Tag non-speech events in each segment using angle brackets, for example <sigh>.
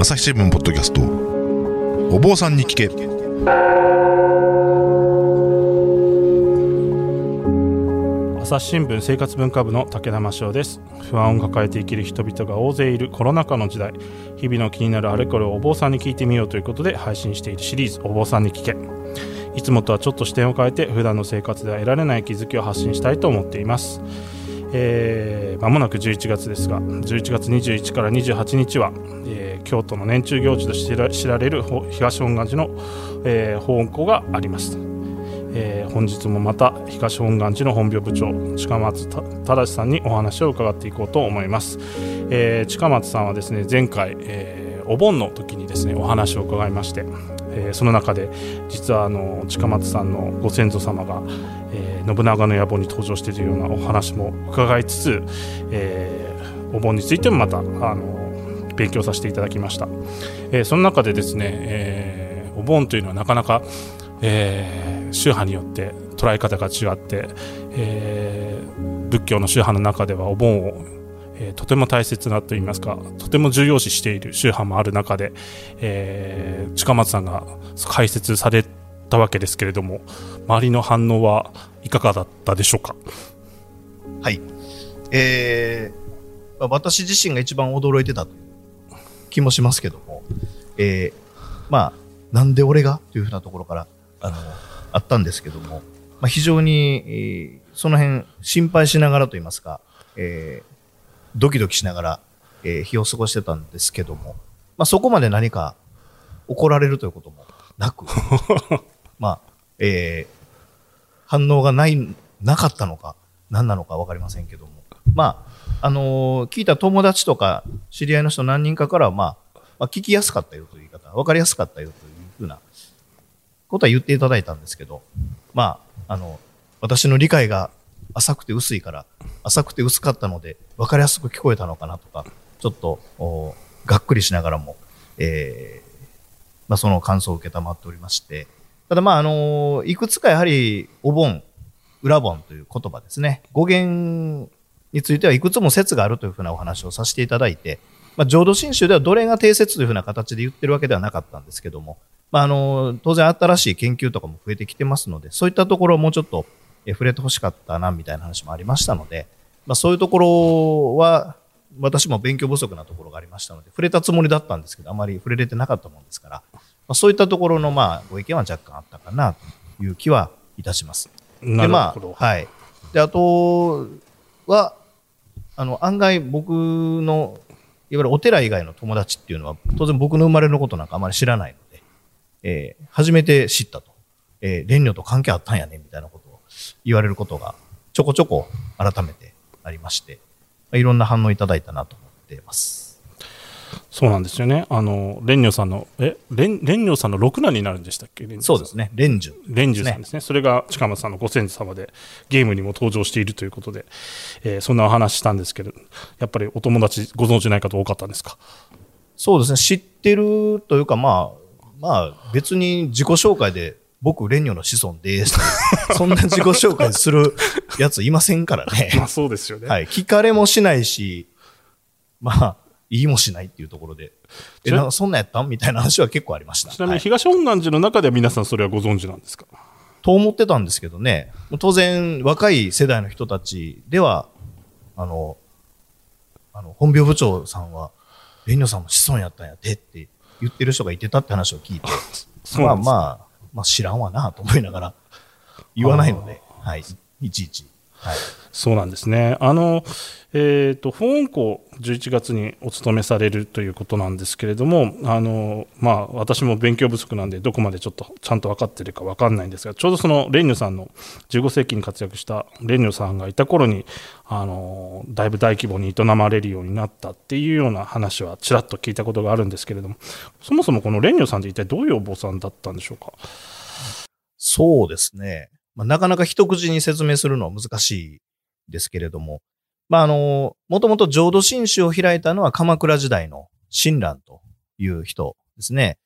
朝日新聞ポッドキャスト。お坊さんに聞け。朝日新聞生活文化部の武田真翔です。不安を抱えて生きる人々が大勢いるコロナ禍の時代。日々の気になるあれこれをお坊さんに聞いてみようということで配信しているシリーズお坊さんに聞け。いつもとはちょっと視点を変えて普段の生活では得られない気づきを発信したいと思っています。えー、もなく11月ですが11月21から28日は、えー、京都の年中行事として知られる東本願寺の、えー、法恩があります、えー、本日もまた東本願寺の本廟部長近松忠さんにお話を伺っていこうと思います、えー、近松さんはですね前回、えー、お盆の時にですねお話を伺いましてえー、その中で実はあの近松さんのご先祖様が、えー、信長の野望に登場しているようなお話も伺いつつ、えー、お盆についてもまたあの勉強させていただきました、え、その中でですね、え、お盆というのはなかなか、えー、宗派によって捉え方が違って、え、仏教の宗派の中ではお盆をえー、とても大切なといいますかとても重要視している宗派もある中で、えー、近松さんが解説されたわけですけれども周りの反応はいかがだったでしょうか？はい、えーま、私自身が一番驚いてたという気もしますけども、えー、まあなんで俺が？というふうなところからあのあったんですけども、まあ、非常に、えー、その辺心配しながらといいますか、えー、ドキドキしながら、えー、日を過ごしてたんですけども、まあ、そこまで何か怒られるということもなく、<laughs> まあ、えー、反応がない、なかったのか、何なのか分かりませんけども、まあ、あのー、聞いた友達とか知り合いの人何人かからは、まあ、まあ、聞きやすかったよという言い方、分かりやすかったよというふうなことは言っていただいたんですけど、まあ、あの、私の理解が浅くて薄いから、浅くて薄かったので、分かりやすく聞こえたのかなとか、ちょっと、がっくりしながらも、えー、まあ、その感想を受けたまっておりまして、ただまあ、あのいくつかやはり、お盆、裏盆という言葉ですね。語源についてはいくつも説があるというふうなお話をさせていただいて、まあ、浄土真宗ではどれが定説というふうな形で言ってるわけではなかったんですけども、まあ、あの当然新しい研究とかも増えてきてますので、そういったところをもうちょっと触れてほしかったなみたいな話もありましたので、まあ、そういうところは私も勉強不足なところがありましたので触れたつもりだったんですけどあまり触れれてなかったもんですから、まあ、そういったところのまあご意見は若干あったかなという気はいたします。でまあはい、であとはあの案外僕のいわゆるお寺以外の友達っていうのは当然僕の生まれのことなんかあまり知らないので、えー、初めて知ったと、えー、蓮女と関係あったんやねみたいなこと言われることがちょこちょこ改めてありまして、いろんな反応いただいたなと思っています。そうなんですよね。あの、蓮如さんの、え、蓮如さんの六男になるんでしたっけ？そうですね。蓮如。蓮如さんですね。それが近松さんのご先祖様で、ゲームにも登場しているということで、えー、そんなお話したんですけど、やっぱりお友達ご存知ない方多かったんですか？そうですね。知ってるというか、まあ、まあ、別に自己紹介で僕、レンニョの子孫です。<laughs> そんな自己紹介するやついませんからね。<laughs> まあそうですよね。はい。聞かれもしないし、まあ、言いもしないっていうところで、え、なそんなやったんみたいな話は結構ありました。ちなみに東本願寺の中では皆さんそれはご存知なんですか？と思ってたんですけどね、当然若い世代の人たちでは、あの、あの、本廟部長さんは、蓮如さんも子孫やったんやでって言ってる人がいてたって話を聞いて、まあまあ、まあ、知らんわなと思いながら言わないので、はい、いちいち。はい、そうなんですね。あの、えっ、ー、と、保温校11月にお勤めされるということなんですけれども、あの、まあ、私も勉強不足なんで、どこまでちょっとちゃんと分かってるか分かんないんですが、ちょうどそのレンニュさんの15世紀に活躍したレンニュさんがいた頃に、あの、だいぶ大規模に営まれるようになったっていうような話はちらっと聞いたことがあるんですけれども、そもそもこのレンニュさんって一体どういうお坊さんだったんでしょうか？そうですね。まあ、なかなか一口に説明するのは難しいですけれども、まあ、あの、もともと浄土真宗を開いたのは鎌倉時代の親鸞という人ですね。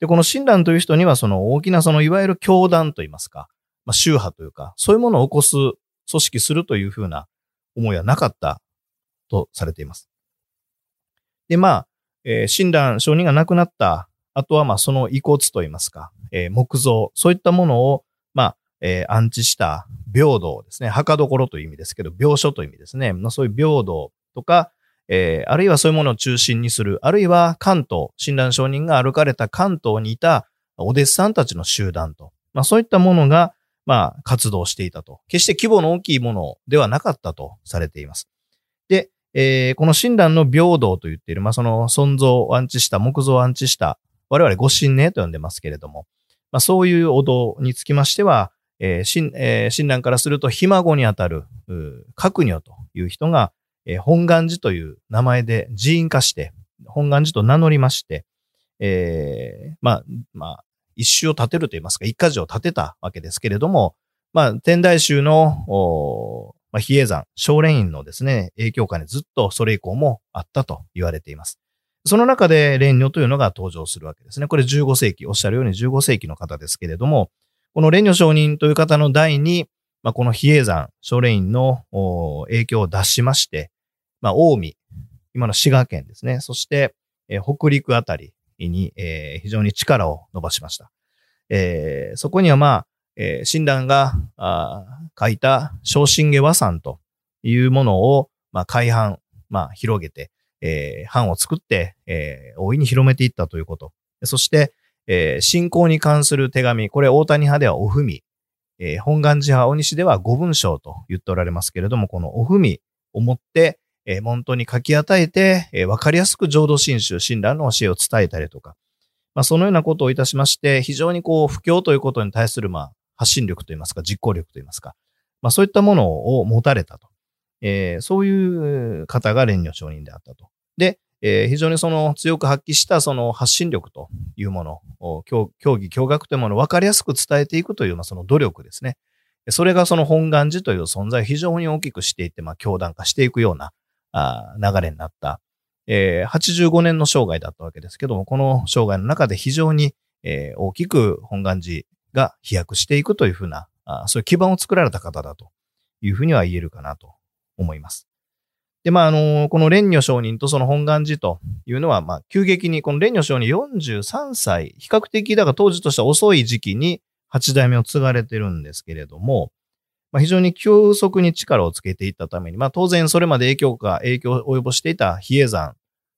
で、この親鸞という人には、その大きな、そのいわゆる教団といいますか、まあ、宗派というか、そういうものを起こす、組織するというふうな思いはなかったとされています。で、まあ、えー、親鸞上人が亡くなったあとは、まあ、その遺骨といいますか、えー、木像、そういったものを、えー、安置した平等ですね。墓所という意味ですけど、病所という意味ですね。まあ、そういう平等とか、えー、あるいはそういうものを中心にする、あるいは関東、親鸞上人が歩かれた関東にいたお弟子さんたちの集団と、まあ、そういったものが、まあ、活動していたと。決して規模の大きいものではなかったとされています。で、えー、この親鸞の平等と言っている、まあ、その存像を安置した、木像を安置した、我々ご神霊と呼んでますけれども、まあ、そういうお堂につきましては、えー親えー、親鸞からすると、ひ孫にあたる、閣女という人が、えー、本願寺という名前で寺院化して、本願寺と名乗りまして、えー、まあ、まあ、一周を立てるといいますか、一家事を立てたわけですけれども、まあ、天台宗の、まあ、比叡山、少蓮院のですね、影響下にずっとそれ以降もあったと言われています。その中で蓮如というのが登場するわけですね。これ15世紀、おっしゃるように15世紀の方ですけれども、この蓮如上人という方の代に、まあ、この比叡山、少蓮院の影響を出しまして、まあ、近江、今の滋賀県ですね。そして、えー、北陸あたりに、えー、非常に力を伸ばしました。えー、そこにはまあ、えー、親鸞が書いた昇進下和算というものを、まあ、改版、まあ、広げて、えー、版を作って、えー、大いに広めていったということ。そして、えー、信仰に関する手紙、これ大谷派ではおふみ、えー、本願寺派大西では五文章と言っておられますけれども、このおふみをもって、えー、門徒に書き与えて、えー、わかりやすく浄土真宗、親鸞の教えを伝えたりとか、まあ、そのようなことをいたしまして、非常にこう、不況ということに対する、まあ、発信力といいますか、実行力といいますか、まあ、そういったものを持たれたと。えー、そういう方が蓮如上人であったと。で、えー、非常にその強く発揮したその発信力というものを、競技、教学というものを分かりやすく伝えていくという、その努力ですね。それがその本願寺という存在を非常に大きくしていって、まあ、教団化していくようなあ流れになった、えー、85年の生涯だったわけですけども、この生涯の中で非常に、えー、大きく本願寺が飛躍していくというふうな、あそういう基盤を作られた方だというふうには言えるかなと思います。で、まあ、あの、この蓮如上人とその本願寺というのは、まあ、急激に、この蓮如上人43歳、比較的、だから当時としては遅い時期に八代目を継がれてるんですけれども、まあ、非常に急速に力をつけていったために、まあ、当然それまで影響が、影響を及ぼしていた比叡山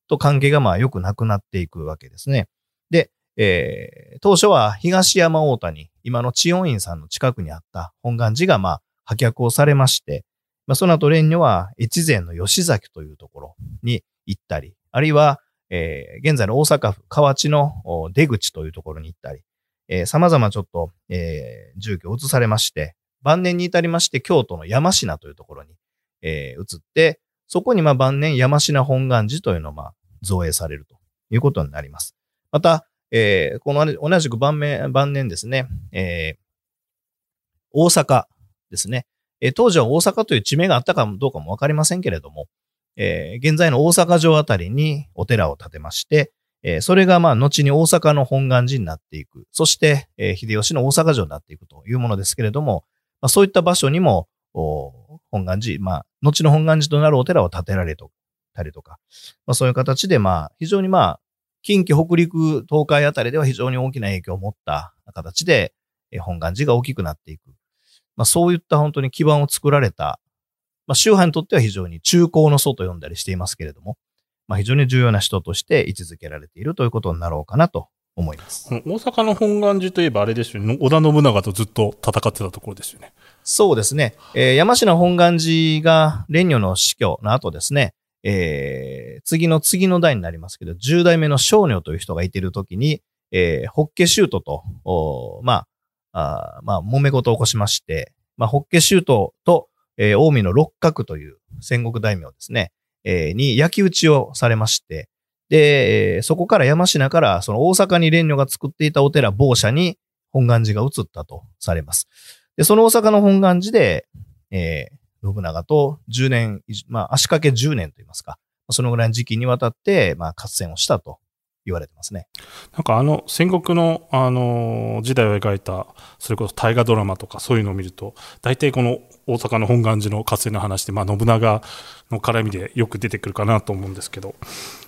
と関係がまあ良くなくなっていくわけですね。で、えー、当初は東山大谷、今の千音院さんの近くにあった本願寺がま破却をされまして、まあ、その後蓮如は越前の吉崎というところに行ったり、あるいは、えー、現在の大阪府河内の出口というところに行ったり、えー、様々ちょっと、えー、住居を移されまして、晩年に至りまして京都の山科というところに、えー、移って、そこにまあ晩年山科本願寺というのをまあ造営されるということになります。また、えー、この同じく晩年晩年ですね、えー、大阪ですね、えー、当時は大阪という地名があったかどうかもわかりませんけれども、えー、現在の大阪城あたりにお寺を建てまして、えー、それがまあ後に大阪の本願寺になっていく。そして、えー、秀吉の大阪城になっていくというものですけれども、まあ、そういった場所にも、本願寺、まあ、後の本願寺となるお寺を建てられたりとか、まあ、そういう形で、まあ、非常にまあ、近畿、北陸、東海あたりでは非常に大きな影響を持った形で、本願寺が大きくなっていく。まあ、そういった本当に基盤を作られた、まあ、宗派にとっては非常に中高の祖と呼んだりしていますけれども、まあ、非常に重要な人として位置づけられているということになろうかなと思います。大阪の本願寺といえばあれですよね。織田信長とずっと戦ってたところですよね。そうですね。えー、山科本願寺が蓮如の死去の後ですね、えー、次の次の代になりますけど、10代目の少女という人がいているときに、えー、ホッケシュートと、おまあ、あまあ、揉め事を起こしまして、まあ、ホッケシュートと、えー、近江の六角という戦国大名ですね、えー、に焼き討ちをされまして、でえ、そこから山科からその大阪に蓮如が作っていたお寺某社に本願寺が移ったとされます。で、その大阪の本願寺で、えー、信長と10年、まあ足掛け10年といいますか、そのぐらいの時期にわたって、まあ合戦をしたと。言われてますね。なんかあの戦国の、あの時代を描いたそれこそ大河ドラマとかそういうのを見ると大体この大阪の本願寺の合戦の話で、まあ、信長の絡みでよく出てくるかなと思うんですけど、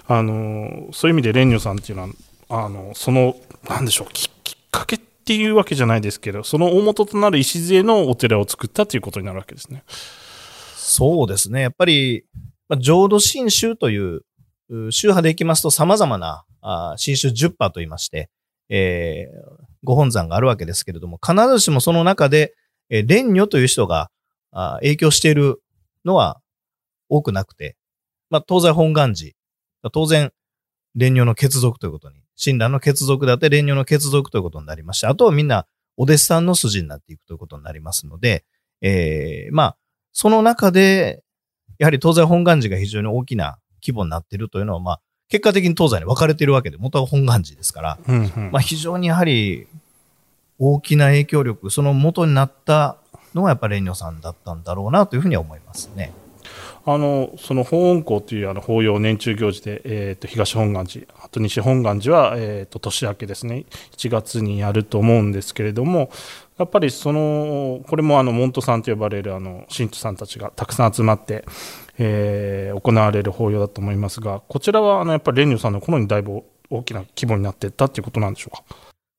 あのそういう意味で蓮如さんっていうのはあのそのなんでしょうききっかけっていうわけじゃないですけどその大元となる礎のお寺を作ったということになるわけですね。そうですね。やっぱり、まあ、浄土真宗というう宗派でいきますと様々な新宗10派といいまして、えーご本山があるわけですけれども、必ずしもその中で、えー蓮如という人があ影響しているのは多くなくて、まあ、東西本願寺、当然、蓮如の血族ということに、親鸞の血族だって蓮如の血族ということになりまして、あとはみんなお弟子さんの筋になっていくということになりますので、えーまあ、その中で、やはり東西本願寺が非常に大きな規模になっているというのは、まあ、結果的に東西に分かれているわけで、元は本願寺ですから、うんうんまあ、非常にやはり大きな影響力、その元になったのはやっぱり蓮如さんだったんだろうなというふうには思いますね。あのその法恩公というあの法要年中行事で、えー、と東本願寺あと西本願寺は、えー、と年明けですね1月にやると思うんですけれどもやっぱりそのこれもあのモントさんと呼ばれるあの信徒さんたちがたくさん集まって、えー行われる法要だと思いますがこちらはあのやっぱり蓮如さんの頃にだいぶ大きな規模になっていったということなんでしょうか？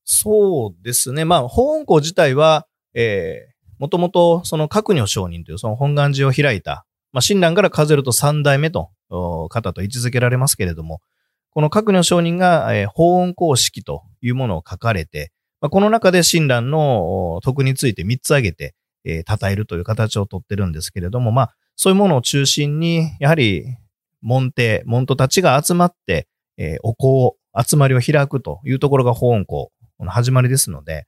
そうですね。まあ、法恩公自体は、えー、もともとその覚如上人というその本願寺を開いた、まあ、親鸞から数えると三代目と、方と位置づけられますけれども、この覚如上人が、えー法恩公式というものを書かれて、まあ、この中で親鸞の徳について三つ挙げて、えー、称えるという形をとってるんですけれども、まあ、そういうものを中心に、やはり、門弟、門徒たちが集まって、えーお香、集まりを開くというところが法恩公の始まりですので、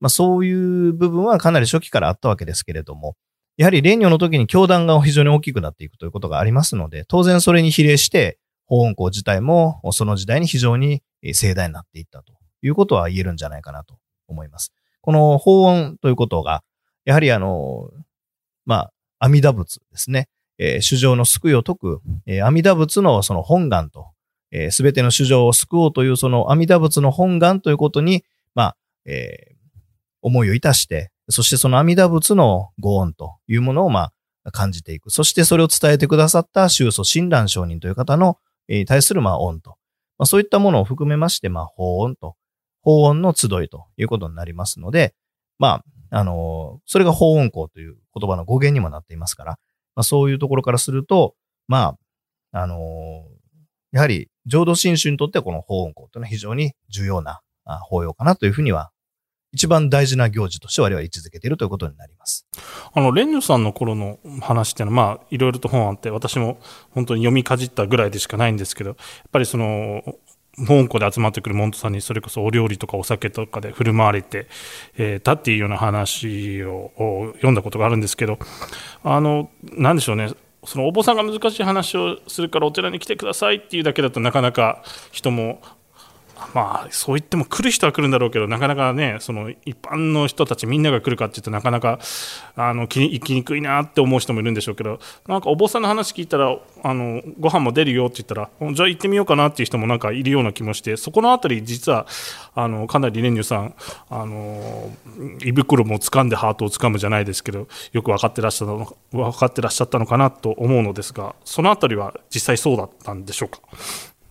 まあそういう部分はかなり初期からあったわけですけれども、やはり蓮如の時に教団が非常に大きくなっていくということがありますので、当然それに比例して、法恩公自体もその時代に非常に盛大になっていったと。いうことは言えるんじゃないかなと思います。この法恩ということが、やはりあの、まあ、阿弥陀仏ですね。えー主情の救いを解く、えー阿弥陀仏のその本願と、す、べ、ての主情を救おうというその阿弥陀仏の本願ということに、まあ、えー思いをいたして、そしてその阿弥陀仏のご恩というものをまあ感じていく。そしてそれを伝えてくださった宗祖親鸞上人という方の、えー対するまあ恩と。まあ、そういったものを含めまして、まあ法恩と、法恩の集いということになりますので、まあ、あのそれが法恩公という言葉の語源にもなっていますから、まあそういうところからすると、まあ、あのやはり浄土真宗にとってはこの法恩公というのは非常に重要な法要かなというふうには、一番大事な行事として我々は位置づけているということになります。あの、蓮如さんの頃の話っていうのは、まあ、いろいろと本あって、私も本当に読みかじったぐらいでしかないんですけど、やっぱりその、香港で集まってくるモントさんにそれこそお料理とかお酒とかで振る舞われて、えたっていうような話を読んだことがあるんですけど、あの、何でしょうね、そのお坊さんが難しい話をするからお寺に来てくださいっていうだけだとなかなか人もまあそう言っても来る人は来るんだろうけどなかなかねその一般の人たちみんなが来るかっていうとなかなかあのき行きにくいなって思う人もいるんでしょうけどなんかお坊さんの話聞いたらあのご飯も出るよって言ったらじゃあ行ってみようかなっていう人もなんかいるような気もしてそこのあたり実はあのかなり蓮如さんあの胃袋も掴んでハートを掴むじゃないですけどよく分かってらっしゃったの分かってらっしゃったのかなと思うのですがそのあたりは実際そうだったんでしょうか？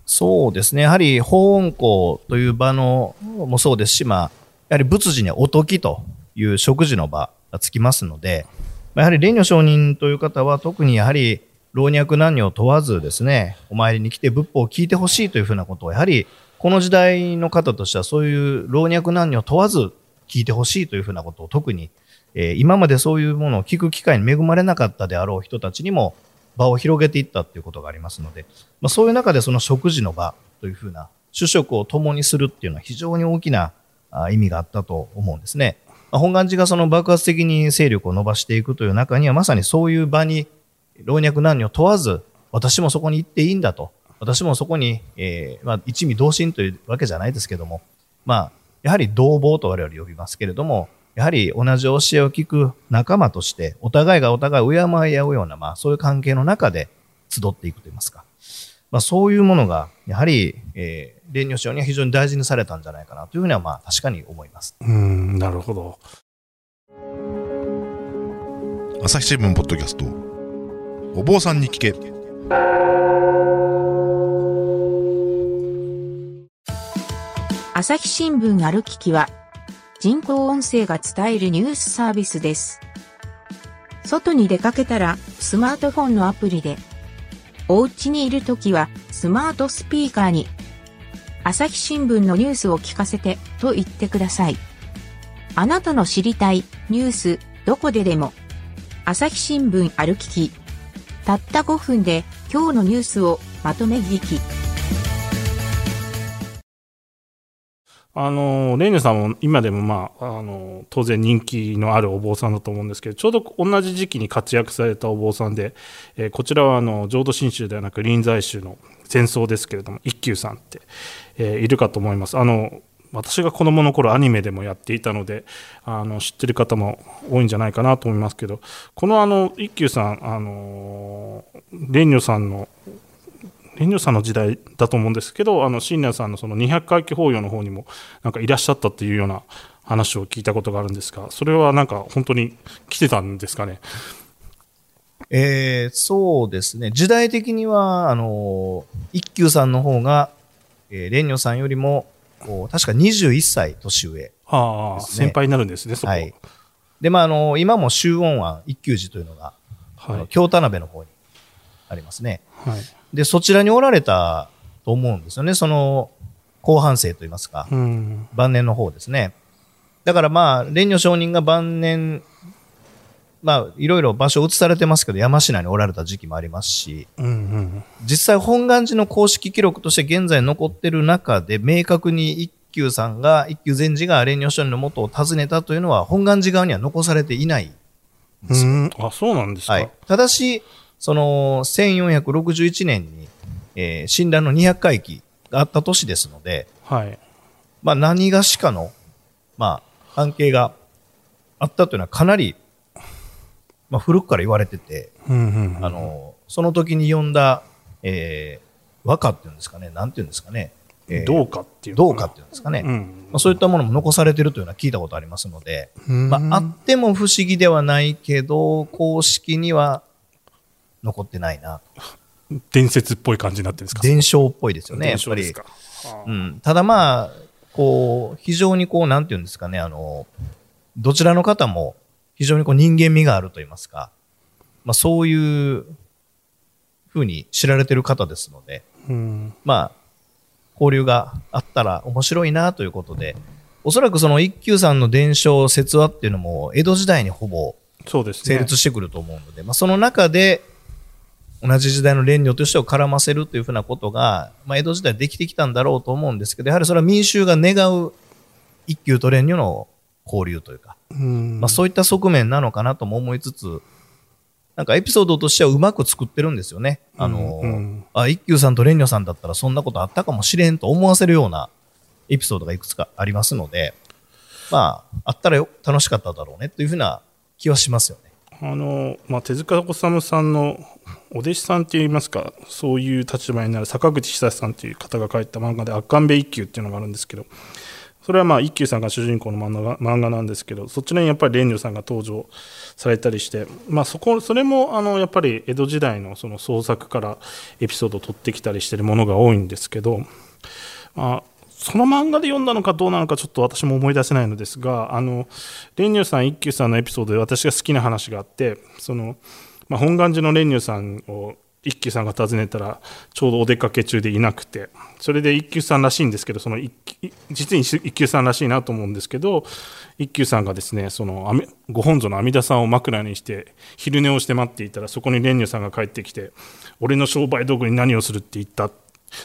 そうですね。やはり法恩公という場のもそうですし、まあ、やはり仏事にはおときという食事の場がつきますので、やはり蓮如上人という方は特にやはり老若男女を問わずですね、お参りに来て仏法を聞いてほしいというふうなことを、やはりこの時代の方としてはそういう老若男女を問わず聞いてほしいというふうなことを特に、えー今までそういうものを聞く機会に恵まれなかったであろう人たちにも場を広げていったということがありますので、まあ、そういう中でその食事の場というふうな主食を共にするっていうのは非常に大きな意味があったと思うんですね。まあ本願寺がその爆発的に勢力を伸ばしていくという中にはまさにそういう場に老若男女問わず私もそこに行っていいんだと私もそこに、えーまあ、一味同心というわけじゃないですけども、まあ、やはり同房と我々呼びますけれどもやはり同じ教えを聞く仲間としてお互いがお互いを敬い合うような、まあ、そういう関係の中で集っていくといいますか、まあ、そういうものが、やはり、えー、蓮如賞には非常に大事にされたんじゃないかなというふうには、まあ、確かに思います。うん、なるほど。朝日新聞ポッドキャストお坊さんに聞け朝日新聞ある聞きは、人工音声が伝えるニュースサービスです。外に出かけたら、スマートフォンのアプリで、お家にいるときは、スマートスピーカーに、朝日新聞のニュースを聞かせて、と言ってください。あなたの知りたい、ニュース、どこででも、朝日新聞ある聞き。たった5分で、今日のニュースをまとめ聞き。あの、レイニュさんも今でもまあ、あの、当然人気のあるお坊さんだと思うんですけど、ちょうど同じ時期に活躍されたお坊さんで、えーこちらはあの、浄土真宗ではなく臨済宗の前奏ですけれども、一休さんって、えーいるかと思います。あの、私が子供の頃アニメでもやっていたので、あの、知ってる方も多いんじゃないかなと思いますけど、このあの、一休さん、あの、蓮如さんの蓮如さんの時代だと思うんですけど、あの新年さんのその200回忌法要の方にもなんかいらっしゃったっていうような話を聞いたことがあるんですが、それはなんか本当に来てたんですかね？えーそうですね。時代的には、あのー一休さんの方が、えー、蓮如さんよりも、確か21歳年上。ああ、ですね先輩になるんですね、そこ。はい。で、まあ、あのー今も周音案一休寺というのが、あはいの京田辺の方にありますね。はい。で、そちらにおられたと思うんですよね。その、後半生といいますか、うん。晩年の方ですね。だからまあ、蓮如上人が晩年、まあ、いろいろ場所移されてますけど、山科におられた時期もありますし、うんうん。実際本願寺の公式記録として現在残ってる中で、明確に一休さんが、一休禅師が蓮如上人の元を訪ねたというのは、本願寺側には残されていないんですよ。うん、あ、そうなんですか。はい。ただし、その、1461年に、えー、親鸞の200回忌があった年ですので、はい。まあ何がしかの、まあ、関係があったというのはかなり、まあ古くから言われてて、うんうんうん。あの、その時に読んだ、えー、和歌っていうんですかね、なんていうんですかね、えーどうかっていう。どうかっていうんですかね、うん。まあ、そういったものも残されてるというのは聞いたことありますので、うんまあ、あっても不思議ではないけど、公式には残ってないな。伝説っぽい感じになってるんですか？伝承っぽいですよね、やっぱりうん、ただまあ、こう、非常にこう、なんていうんですかね、あの、どちらの方も非常にこう人間味があると言いますか、まあそういうふうに知られてる方ですので、うん。まあ、交流があったら面白いなということで、おそらくその一休さんの伝承説話っていうのも江戸時代にほぼ。成立してくると思うので、まあその中で同じ時代の蓮如としてを絡ませるというふうなことが、まあ江戸時代できてきたんだろうと思うんですけど、やはりそれは民衆が願う一休と蓮如の交流というか、うん。まあそういった側面なのかなとも思いつつ、なんかエピソードとしてはうまく作ってるんですよね。あの、うんうんあ、一休さんと蓮如さんだったらそんなことあったかもしれんと思わせるようなエピソードがいくつかありますので、まあ、あったらよ楽しかっただろうねというふうな気はしますよね。あの、まあ、手塚治虫さんのお弟子さんって言いますかそういう立場になる坂口久さんという方が書いた漫画で「あっかんべ一休」っていうのがあるんですけどそれはまあ一休さんが主人公の漫画漫画なんですけどそちらにやっぱり蓮如さんが登場されたりして、まあ、そこそれもあのやっぱり江戸時代のその創作からエピソードを取ってきたりしてるものが多いんですけど、まあ、その漫画で読んだのかどうなのかちょっと私も思い出せないのですがあの蓮如さん一休さんのエピソードで私が好きな話があってその、まあ、本願寺の蓮如さんを一休さんが訪ねたらちょうどお出かけ中でいなくてそれで一休さんらしいんですけどその一実に一休さんらしいなと思うんですけど一休さんがですねそのご本尊の阿弥陀さんを枕にして昼寝をして待っていたらそこに蓮如さんが帰ってきて俺の商売道具に何をするって言った？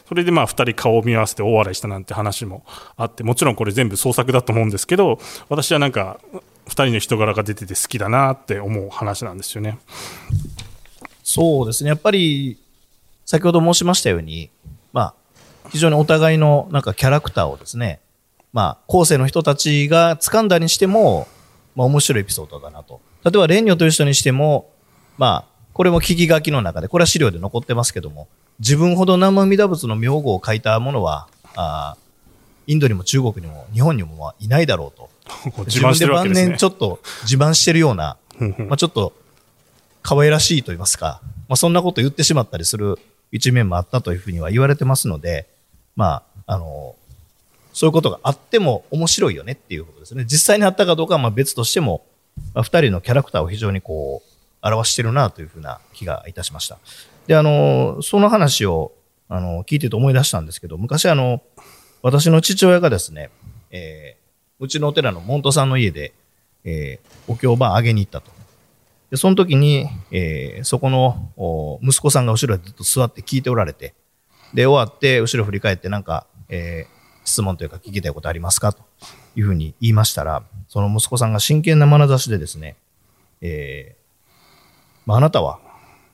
それでまあ2人顔を見合わせて大笑いしたなんて話もあってもちろんこれ全部創作だと思うんですけど私はなんか2人の人柄が出てて好きだなって思う話なんですよね。そうですね。やっぱり、先ほど申しましたように、まあ、非常にお互いのなんかキャラクターをですね、まあ、後世の人たちが掴んだにしても、まあ、面白いエピソードだなと。例えば、蓮如という人にしても、まあ、これも聞き書きの中で、これは資料で残ってますけども、自分ほど生阿弥陀仏の名号を書いたものは、あインドにも中国にも日本にもまあいないだろうと。<laughs> 自分で晩年ちょっと自慢してるような、まあ、ちょっと可愛らしいと言いますか、まあ、そんなこと言ってしまったりする一面もあったというふうには言われてますので、まあ、あの、そういうことがあっても面白いよねっていうことですね。実際にあったかどうかはまあ別としても、まあ、二人のキャラクターを非常にこう、表してるなというふうな気がいたしました。で、あの、その話を、あの、聞いてて思い出したんですけど、昔あの、私の父親がですね、えーうちのお寺の門徒さんの家で、えーお経番あげに行ったと。で、その時に、えーそこのお息子さんが後ろでずっと座って聞いておられて、で、終わって、後ろ振り返って、なんか、えー質問というか聞きたいことありますかというふうに言いましたら、その息子さんが真剣な眼差しでですね、えーまあ、あなたは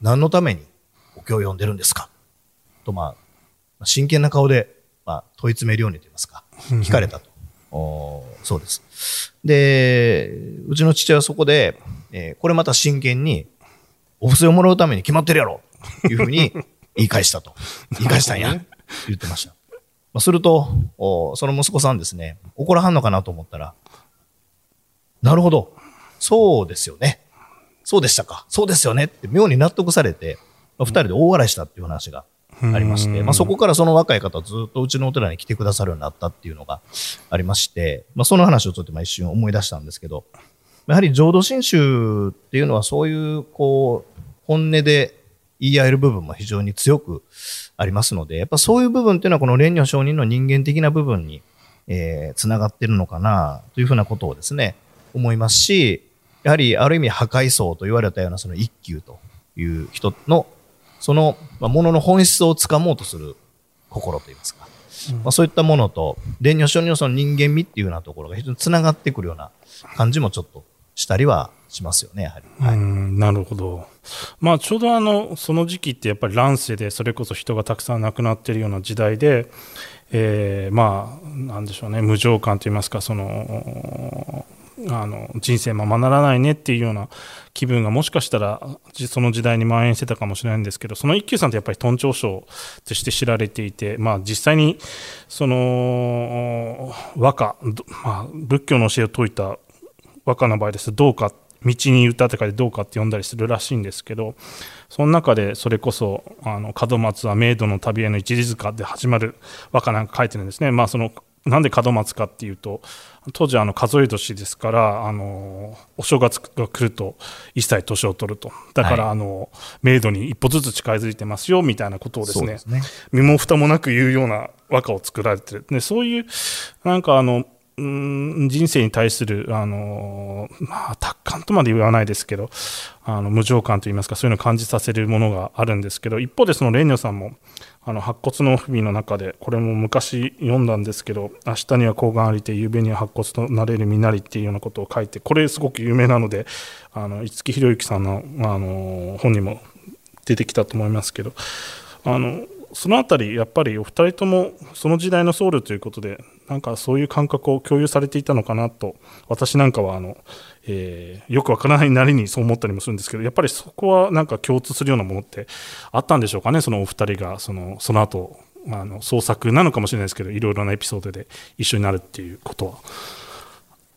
何のためにお経を読んでるんですか？と、まあ、真剣な顔で、まあ、問い詰めるようにと言いますか、聞かれたと。おそうです。で、うちの父はそこで、えーこれまた真剣に、お布施をもらうために決まってるやろというふうに <laughs> 言い返したと。言い返したんや。言ってました。まあ、すると、おその息子さんですね、怒らはんのかなと思ったら、なるほど。そうですよね。そうでしたか。そうですよねって妙に納得されて、まあ二人で大笑いしたっていう話がありまして、まあ、そこからその若い方ずっとうちのお寺に来てくださるようになったっていうのがありまして、まあ、その話をちょっと今一瞬思い出したんですけど、やはり浄土真宗っていうのはそういうこう本音で言い合える部分も非常に強くありますので、やっぱそういう部分っていうのはこの蓮如上人の人間的な部分に、えー、つながってるのかなというふうなことをですね、思いますし、やはりある意味破壊層と言われたようなその一級という人のその、まあ、ものの本質をつかもうとする心といいますか、まあ、そういったものと、蓮如上人のその人間味っていうようなところが非常につながってくるような感じもちょっとしたりはしますよね、やはり。はいうんなるほど。まあ、ちょうどあの、その時期ってやっぱり乱世で、それこそ人がたくさん亡くなっているような時代で、えーまあ、なんでしょうね、無常感といいますか、その、あの人生ままならないねっていうような気分がもしかしたらその時代に蔓延してたかもしれないんですけどその一休さんってやっぱり頓長将として知られていて、まあ、実際にその和歌、まあ、仏教の教えを説いた和歌の場合ですとどうか道に歌って書いてどうかって読んだりするらしいんですけどその中でそれこそあの門松は冥土の旅への一里塚で始まる和歌なんか書いてるんですね。まあそのなんで門松かっていうと当時あの数え年ですからあのお正月が来ると一切年を取ると。だから、はい。あの冥土に一歩ずつ近づいてますよみたいなことをですねね。身も蓋もなく言うような和歌を作られてる。でそういうなんかあのん人生に対するあの、まあ、達観とまで言わないですけどあの無常感といいますかそういうのを感じさせるものがあるんですけど一方でそのレンニョさんもあの白骨の文の中でこれも昔読んだんですけど明日には睾丸ありて夕べには白骨となれる身なりっていうようなことを書いてこれすごく有名なのであの五木ひろゆきさんのあの本にも出てきたと思いますけどあのそのあたりやっぱりお二人ともその時代の僧侶ということでなんかそういう感覚を共有されていたのかなと私なんかはあの、えーよくわからないなりにそう思ったりもするんですけどやっぱりそこはなんか共通するようなものってあったんでしょうかね？そのお二人がそのその後あの創作なのかもしれないですけどいろいろなエピソードで一緒になるっていうことは。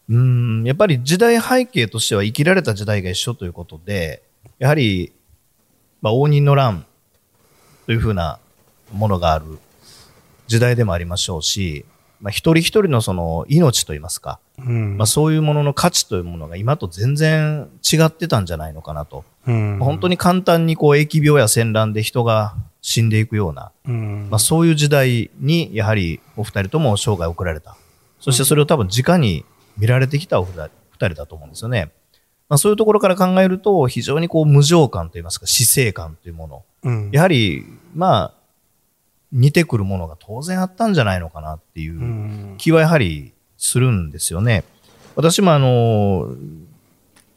うん、やっぱり時代背景としては生きられた時代が一緒ということで、やはり、まあ、応仁の乱というふうなものがある時代でもありましょうし、まあ、一人一人のその命といいますか、うんまあ、そういうものの価値というものが今と全然違ってたんじゃないのかなと。うん本当に簡単にこう疫病や戦乱で人が死んでいくような、うんまあ、そういう時代にやはりお二人とも生涯を送られた。そしてそれを多分直に見られてきたお二人だと思うんですよね。まあ、そういうところから考えると非常にこう無常感といいますか死生観というもの。うんやはりまあ似てくるものが当然あったんじゃないのかなっていううん気はやはりするんですよね。私もあの、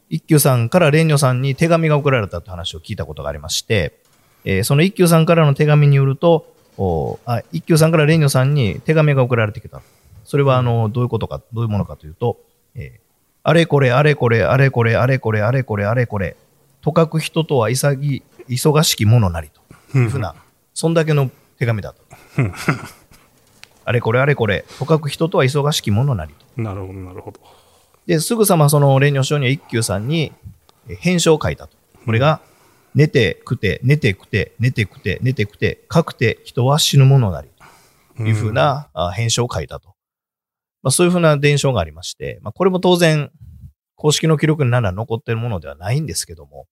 一休さんから蓮如さんに手紙が送られたって話を聞いたことがありまして、えーその一休さんからの手紙によると、おあ一休さんから蓮如さんに手紙が送られてきた。それはあの、どういうことか、どういうものかというと、えーあれこれ、あれこれ、あれこれ、あれこれ、あれこれ、あれこれ、とかく人とは潔い忙しきものなりというふうなそんだけの手紙だと。<laughs> あれこれあれこれ、とかく人とは忙しきものなりと。なるほど、なるほど。で、すぐさまその蓮如師匠には一休さんにえ返書を書いたと。これが、寝てくて、寝てくて、寝てくて、寝てくて、かくて人は死ぬものなり。というふうな、あ返書を書いたと。まあ、そういうふうな伝承がありまして、まあ、これも当然、公式の記録になら残っているものではないんですけども、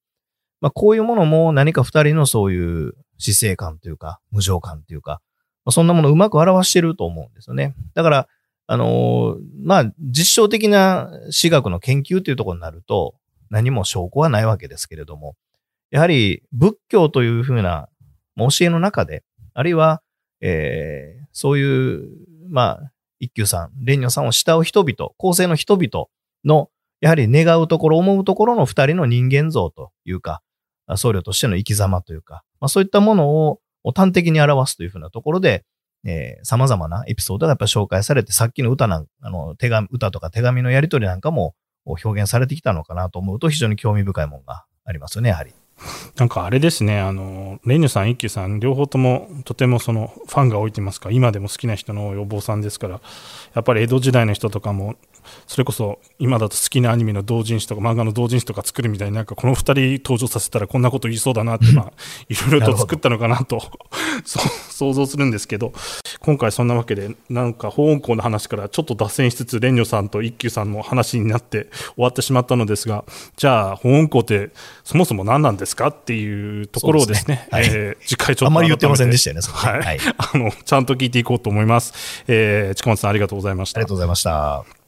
まあ、こういうものも何か二人のそういう死生観というか、無常感というか、まあ、そんなものをうまく表してると思うんですよね。だから、あのーまあ、実証的な史学の研究というところになると、何も証拠はないわけですけれども、やはり仏教というふうな教えの中で、あるいは、えーそういう、まあ、一休さん、蓮如さんを慕う人々、後世の人々の、やはり願うところ、思うところの二人の人間像というか、僧侶としての生き様というか、まあ、そういったものを端的に表すというふうなところで、えー、様々なエピソードがやっぱ紹介されて、さっきの歌なん、あの、手紙、歌とか手紙のやり取りなんかも表現されてきたのかなと思うと、非常に興味深いものがありますよね、やはり。なんかあれですね、あの、レニュさん、一休さん、両方ともとてもそのファンが多いと言いますか、今でも好きな人のお坊さんですから、やっぱり江戸時代の人とかも、それこそ今だと好きなアニメの同人誌とか漫画の同人誌とか作るみたいになんかこの二人登場させたらこんなこと言いそうだなって、まあ、いろいろと作ったのかなと想像するんですけど、今回そんなわけで、なんか法音校の話からちょっと脱線しつつ、蓮如さんと一休さんの話になって終わってしまったのですが、じゃあ、法音校ってそもそも何なんですかっていうところをですね、ですねえー次回ちょっとあんまり言ってませんでししたよね、ははい。あの、ちゃんと聞いていこうと思います。えー、近松さんありがとうございましたありが。とうございました。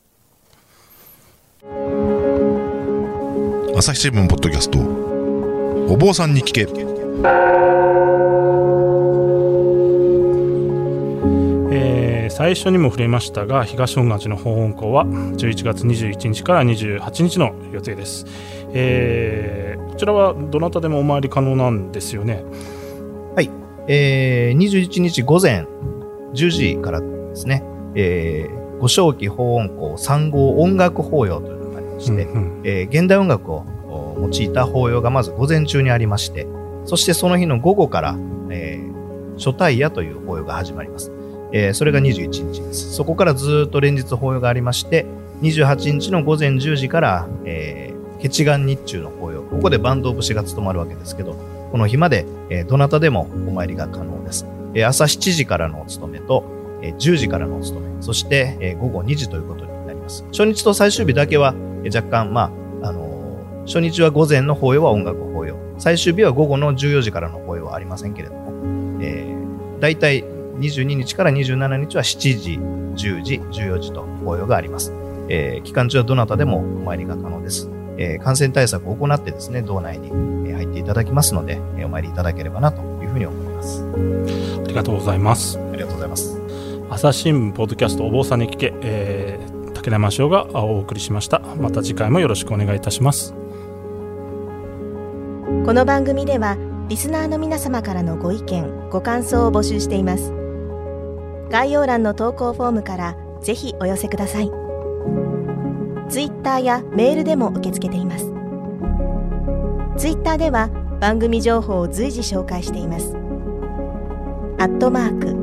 朝日新聞ポッドキャスト。お坊さんに聞け。えー最初にも触れましたが東本願寺の法音校は11月21日から28日の予定です、えーこちらはどなたでもお参り可能なんですよね。えー、21日午前10時からですね、えー、五正期法音校三号音楽法要というのがありまして、うんうんえー現代音楽をお用いた法要がまず午前中にありまして、そしてその日の午後から、えー、初対夜という法要が始まります。えーそれが21日です。そこからずーっと連日法要がありまして、28日の午前10時から、えー、ケ願日中の法要、ここで坂東節が務まるわけですけど、この日まで、えーどなたでもお参りが可能です。えー朝7時からのお勤めと、えー10時からのお勤め、そして、えー午後2時ということになります。初日と最終日だけは、えー若干、まあ、あのー初日は午前の法要は音楽法要、最終日は午後の14時からの法要はありませんけれども、えー、大体22日から27日は7時、10時、14時と法要があります。えー期間中はどなたでもお参りが可能です。えー感染対策を行ってですね、道内にえー入っていただきますので、えーお参りいただければなというふうに思います。ありがとうございますありがとうございます。朝日新聞ポッドキャストお坊さんに聞け、えー武田真翔がお送りしました。また次回もよろしくお願いいたします。この番組ではリスナーの皆様からのご意見ご感想を募集しています。概要欄の投稿フォームからぜひお寄せください。ツイッターやメールでも受け付けています。ツイッターでは番組情報を随時紹介しています。アットマーク